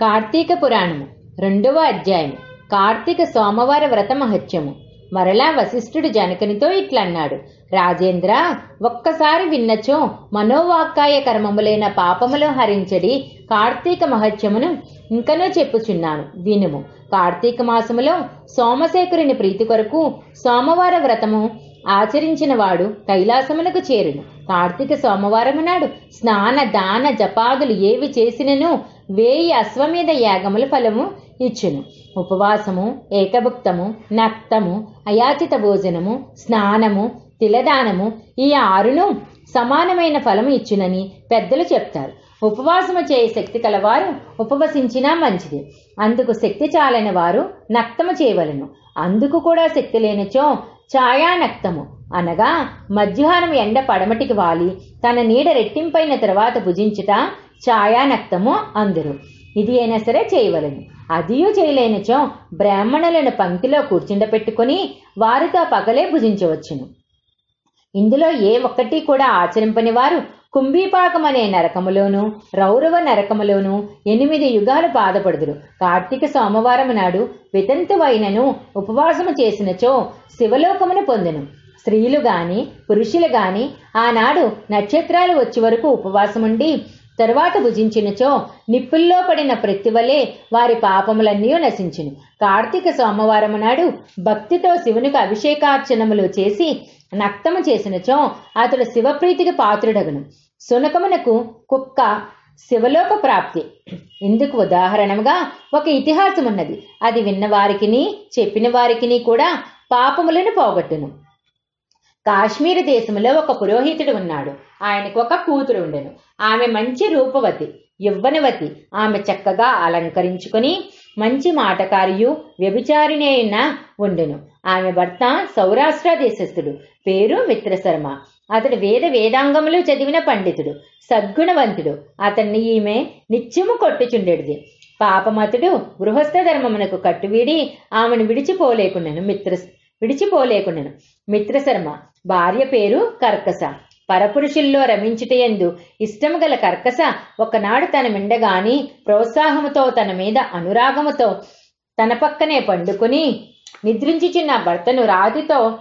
కార్తీక పురాణము రెండవ అధ్యాయము కార్తీక సోమవార వ్రత మహత్యము. మరలా వశిష్ఠుడు జనకునితో ఇట్లన్నాడు రాజేంద్ర ఒక్కసారి విన్నచో మనోవాక్కాయ కర్మములైన పాపములో హరించడి కార్తీక మహత్యమును ఇంకనో చెప్పుచున్నాను వినుము. కార్తీక మాసములో సోమశేఖరుని ప్రీతి కొరకు సోమవార వ్రతము ఆచరించిన వాడు కైలాసమునకు చేరును. కార్తీక సోమవారము నాడు స్నాన దాన జపాదులు ఏవి చేసినను వేయి అశ్వమేధ యాగముల ఫలము ఇచ్చును. ఉపవాసము ఏకభుక్తము నక్తము అయాచిత భోజనము స్నానము తిలదానము ఈ ఆరును సమానమైన ఫలము ఇచ్చునని పెద్దలు చెప్తారు. ఉపవాసము చేయ శక్తి కలవారు ఉపవసించినా మంచిది. అందుకు శక్తి చాలని వారు నక్తము చేయవలను. అందుకు కూడా శక్తి లేనిచో ఛాయానక్తము. అనగా మధ్యాహ్నం ఎండ పడమటికి వాలి తన నీడ రెట్టింపైన తర్వాత భుజించుట ఛాయానక్తము అందరు. ఇది అయినా సరే చేయవలను. అదియూ చేయలేనిచో బ్రాహ్మణులను పంక్తిలో కూర్చుండపెట్టుకుని వారితో పగలే భుజించవచ్చును. ఇందులో ఏ ఒక్కటి కూడా ఆచరింపని వారు కుంభీపాకం అనే నరకములోను రౌరవ నరకములోను ఎనిమిది యుగాలు బాధపడుదురు. కార్తీక సోమవారం నాడు వితంతువైనను ఉపవాసము చేసినచో శివలోకమును పొందును. స్త్రీలు గాని పురుషులు గాని ఆనాడు నక్షత్రాలు వచ్చే వరకు ఉపవాసముండి తరువాత భుజించినచో నిప్పుల్లో పడిన ప్రతివలే వారి పాపములన్నీ నశించును. కార్తీక సోమవారము నాడు భక్తితో శివునికి అభిషేకార్చనములు చేసి నక్తము చేసినచో అతడు శివప్రీతికి పాత్రుడగును. సునకమునకు కుక్క శివలోక ప్రాప్తి. ఇందుకు ఉదాహరణగా ఒక ఇతిహాసం ఉన్నది అది విన్నవారికిని చెప్పిన వారికిని కూడా పాపములను పోగొట్టును. కాశ్మీర దేశంలో ఒక పురోహితుడు ఉన్నాడు. ఆయనకు ఒక కూతురు ఉండెను. ఆమె మంచి రూపవతి యవ్వనవతి. ఆమె చక్కగా అలంకరించుకుని మంచి మాటకారియు వ్యభిచారిణి అయిన ఉండెను. ఆమె భర్త సౌరాష్ట్ర దేశస్థుడు. పేరు మిత్రశర్మ. అతడు వేద వేదాంగములు చదివిన పండితుడు. సద్గుణవంతుడు. అతన్ని ఈమె నిత్యము కొట్టుచుండెడిది. పాపమతుడు గృహస్థ ధర్మమునకు కట్టువీడి ఆమెను విడిచిపోలేకున్నాను మిత్ర విడిచిపోలేకున్నాను. మిత్రశర్మ. భార్య పేరు కర్కశ. పరపురుషుల్లో రమించుటయందు ఇష్టము గల కర్కస ఒకనాడు తన మిండగాని ప్రోత్సాహముతో తన మీద అనురాగముతో తన పక్కనే పండుకుని నిద్రించుచున్న భర్తను రాతితో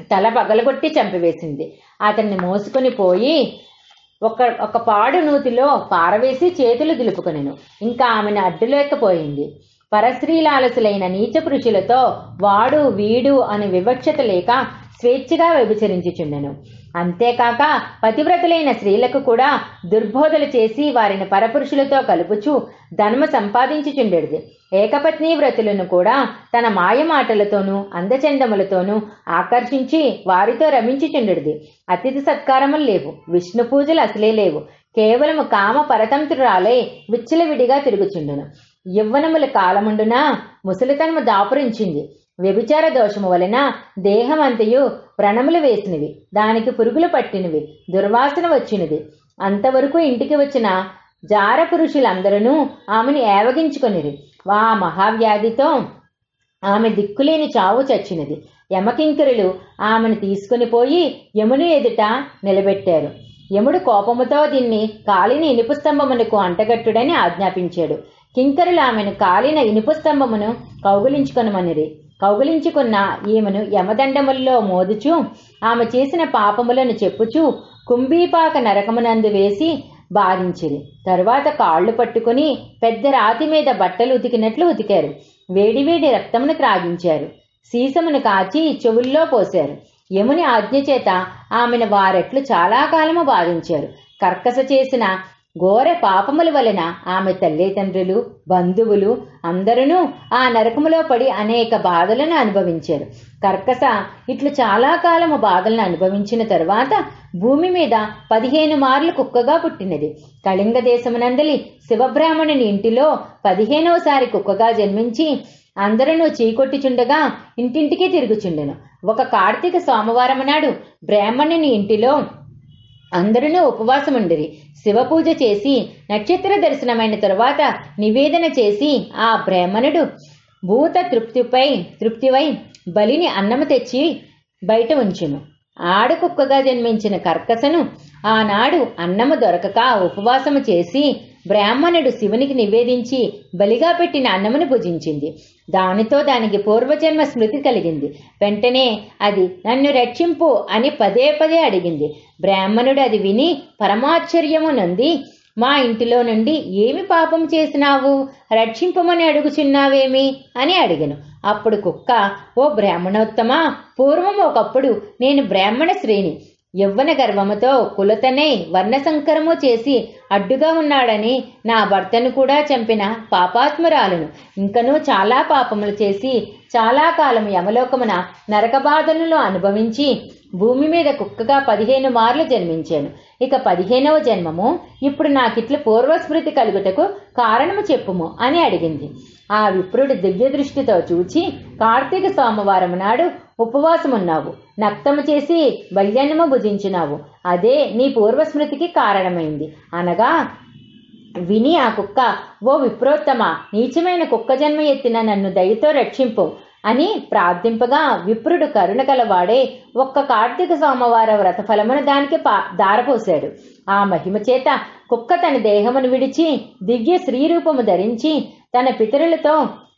తల పగలగొట్టి చంపివేసింది. అతన్ని మోసుకొని పోయి ఒక ఒక పాడు నూతిలో పారవేసి చేతులు దులుపుకొనెను. ఇంకా ఆమెను అడ్డులేకపోయింది. పరస్త్రీలాలసులైన నీచ పురుషులతో వాడు వీడు అని వివక్షత లేక స్వేచ్ఛగా వ్యభిచరించుచుండెను. అంతేకాక పతివ్రతులైన స్త్రీలకు కూడా దుర్బోధలు చేసి వారిని పరపురుషులతో కలుపుచు ధనము సంపాదించుచుండెడిది. ఏకపత్ని వ్రతులను కూడా తన మాయమాటలతోనూ అందచందములతోనూ ఆకర్షించి వారితో రమించుచుండెడిది. అతిథి సత్కారములు లేవు విష్ణు పూజలు అసలే లేవు. కేవలము కామ పరతంత్రురాలై విచ్చలవిడిగా తిరుగుచుండును. యవ్వనముల కాలముండున ముసలితనము దాపురించింది. వ్యభిచార దోషము వలన దేహమంతయు వ్రణములు వేసినవి దానికి పురుగులు పట్టినవి దుర్వాసన వచ్చినది. అంతవరకు ఇంటికి వచ్చిన జార పురుషులందరూ ఆమెను ఏవగించుకొనిరి. వా మహావ్యాధితో ఆమె దిక్కులేని చావు చచ్చినది. యమకింకరులు ఆమెను తీసుకుని పోయి యముని ఎదుట నిలబెట్టారు. యముడు కోపముతో దీన్ని కాలిన ఇనుపు స్తంభమునకు అంటగట్టుడని ఆజ్ఞాపించాడు. కింకరులు ఆమెను కాలిన ఇనుపు స్తంభమును కౌగులించుకొనమనిరి. కౌగులించుకున్న ఈమెను యమదండముల్లో మోదుచు ఆమె చేసిన పాపములను చెప్పుచూ కుంభీపాక నరకమునందు వేసి బాధించిరి. తరువాత కాళ్ళు పట్టుకుని పెద్ద రాతి మీద బట్టలు ఉతికినట్లు ఉతికారు. వేడివేడి రక్తమును త్రాగించారు. సీసమును కాచి చెవుల్లో పోశారు. యముని ఆజ్ఞ చేత ఆమెను వారెట్లు చాలా కాలము బాధించారు. కర్కస చేసిన ఘోర పాపముల వలన ఆమె తల్లిదండ్రులు బంధువులు అందరూ ఆ నరకములో పడి అనేక బాధలను అనుభవించారు. కర్కస ఇట్లు చాలా కాలము బాధలను అనుభవించిన తరువాత భూమి మీద పదిహేను మార్లు కుక్కగా పుట్టినది. కళింగ దేశమునందలి శివబ్రాహ్మణుని ఇంటిలో పదిహేనవసారి కుక్కగా జన్మించి అందరూ చీకొట్టిచుండగా ఇంటింటికి తిరుగుచుండెను. ఒక కార్తీక సోమవారం నాడు బ్రాహ్మణుని ఇంటిలో అందరూ ఉపవాసముండిరి శివపూజ చేసి నక్షత్ర దర్శనమైన తరువాత నివేదన చేసి ఆ బ్రాహ్మణుడు భూత తృప్తిపై తృప్తివై బలిని అన్నము తెచ్చి బయట ఉంచును. ఆడకుక్కగా జన్మించిన కర్కసను ఆనాడు అన్నము దొరకక ఉపవాసము చేసి బ్రాహ్మణుడు శివునికి నివేదించి బలిగా పెట్టిన అన్నమును భుజించింది. దానితో దానికి పూర్వజన్మ స్మృతి కలిగింది. వెంటనే అది నన్ను రక్షింపు అని పదే పదే అడిగింది. బ్రాహ్మణుడు అది విని పరమాశ్చర్యము నంది మా ఇంటిలో నుండి ఏమి పాపం చేసినావు? రక్షింపమని అడుగుచున్నావేమి? అని అడిగాను. అప్పుడు కుక్క ఓ బ్రాహ్మణోత్తమా పూర్వం ఒకప్పుడు నేను బ్రాహ్మణ శ్రేణి. యవ్వన గర్వముతో కులతనే వర్ణసంకరము చేసి అడ్డుగా ఉన్నాడని నా భర్తను కూడా చంపిన పాపాత్మురాలను. ఇంకనూ చాలా పాపములు చేసి చాలా కాలం యమలోకమున నరకబాధలను అనుభవించి భూమి మీద కుక్కగా పదిహేను మార్లు జన్మించాను. ఇక పదిహేనవ జన్మము ఇప్పుడు నాకిట్లు పూర్వస్మృతి కలుగుటకు కారణము చెప్పుము అని అడిగింది. ఆ విప్రుడు దివ్య దృష్టితో చూచి కార్తీక సోమవారం నాడు ఉపవాసమున్నావు నక్తము చేసి బల్యన్నము భుజించినావు. అదే నీ పూర్వస్మృతికి కారణమైంది. అనగా విని ఆ కుక్క ఓ విప్రోత్తమ నీచమైన కుక్క జన్మ ఎత్తిన నన్ను దయతో రక్షింపు అని ప్రార్థింపగా విప్రుడు కరుణ కలవాడే ఒక్క కార్తీక సోమవార వ్రత ఫలమును దానికి పా దారపోశాడు. ఆ మహిమ చేత కుక్క తన దేహమును విడిచి దివ్య శ్రీరూపము ధరించి తన పితరులతో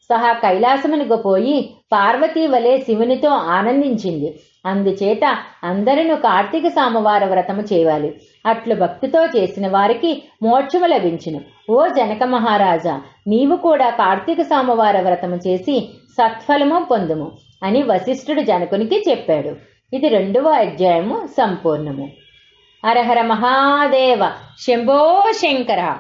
సహా కైలాసమునకు పోయి పార్వతీ వలె శివునితో ఆనందించింది. అందుచేత అందరిను కార్తీక సామవార వ్రతము చేయాలి. అట్లు భక్తితో చేసిన వారికి మోక్షము లభించును. ఓ జనక మహారాజా నీవు కూడా కార్తీక సామవార వ్రతము చేసి సత్ఫలము పొందుము అని వశిష్ఠుడు జనకునికి చెప్పాడు. ఇది రెండవ అధ్యాయము సంపూర్ణము. హరహర మహాదేవ శంభో శంకర.